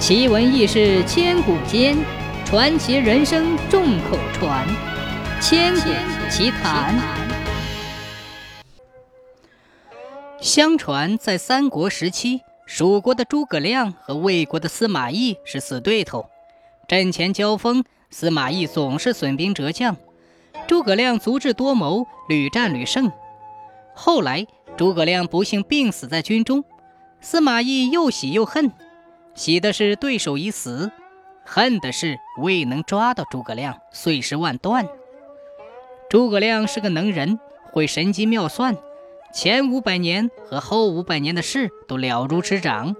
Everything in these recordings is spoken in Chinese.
奇闻异事千古间，传奇人生众口传。千古奇谈。相传在三国时期，蜀国的诸葛亮和魏国的司马懿是死对头。阵前交锋，司马懿总是损兵折将，诸葛亮足智多谋，屡战屡胜。后来，诸葛亮不幸病死在军中，司马懿又喜又恨。喜的是对手已死，恨的是未能抓到诸葛亮，碎尸万段。诸葛亮是个能人，会神机妙算，前五百年和后五百年的事都了如指掌。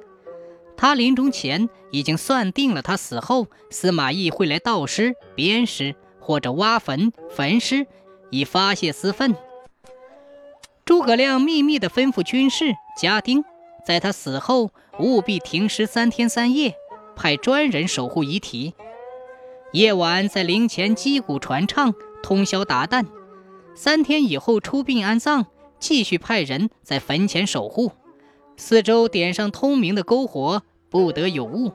他临终前已经算定了，他死后司马懿会来盗尸、鞭尸或者挖坟、焚尸，以发泄私愤。诸葛亮秘密地吩咐军士家丁。在他死后，务必停尸三天三夜，派专人守护遗体。夜晚在灵前击鼓传唱，通宵达旦。三天以后出殡安葬，继续派人在坟前守护，四周点上通明的篝火，不得有误。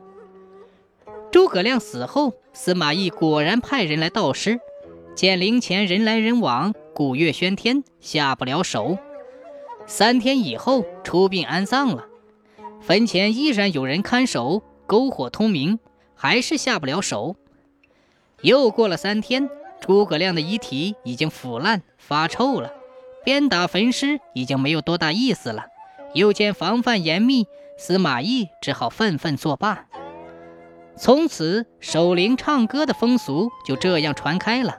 诸葛亮死后，司马懿果然派人来盗尸，见灵前人来人往，鼓乐喧天，下不了手。三天以后出殡安葬了，坟前依然有人看守，篝火通明，还是下不了手。又过了三天，诸葛亮的遗体已经腐烂发臭了，鞭打焚尸已经没有多大意思了。又见防范严密，司马懿只好愤愤作罢。从此守灵唱歌的风俗就这样传开了，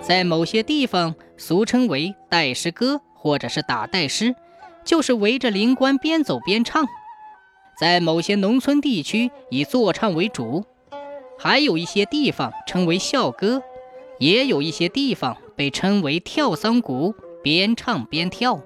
在某些地方俗称为代诗歌。或者是打带诗，就是围着灵官边走边唱。在某些农村地区以坐唱为主，还有一些地方称为校歌，也有一些地方被称为跳桑鼓，边唱边跳。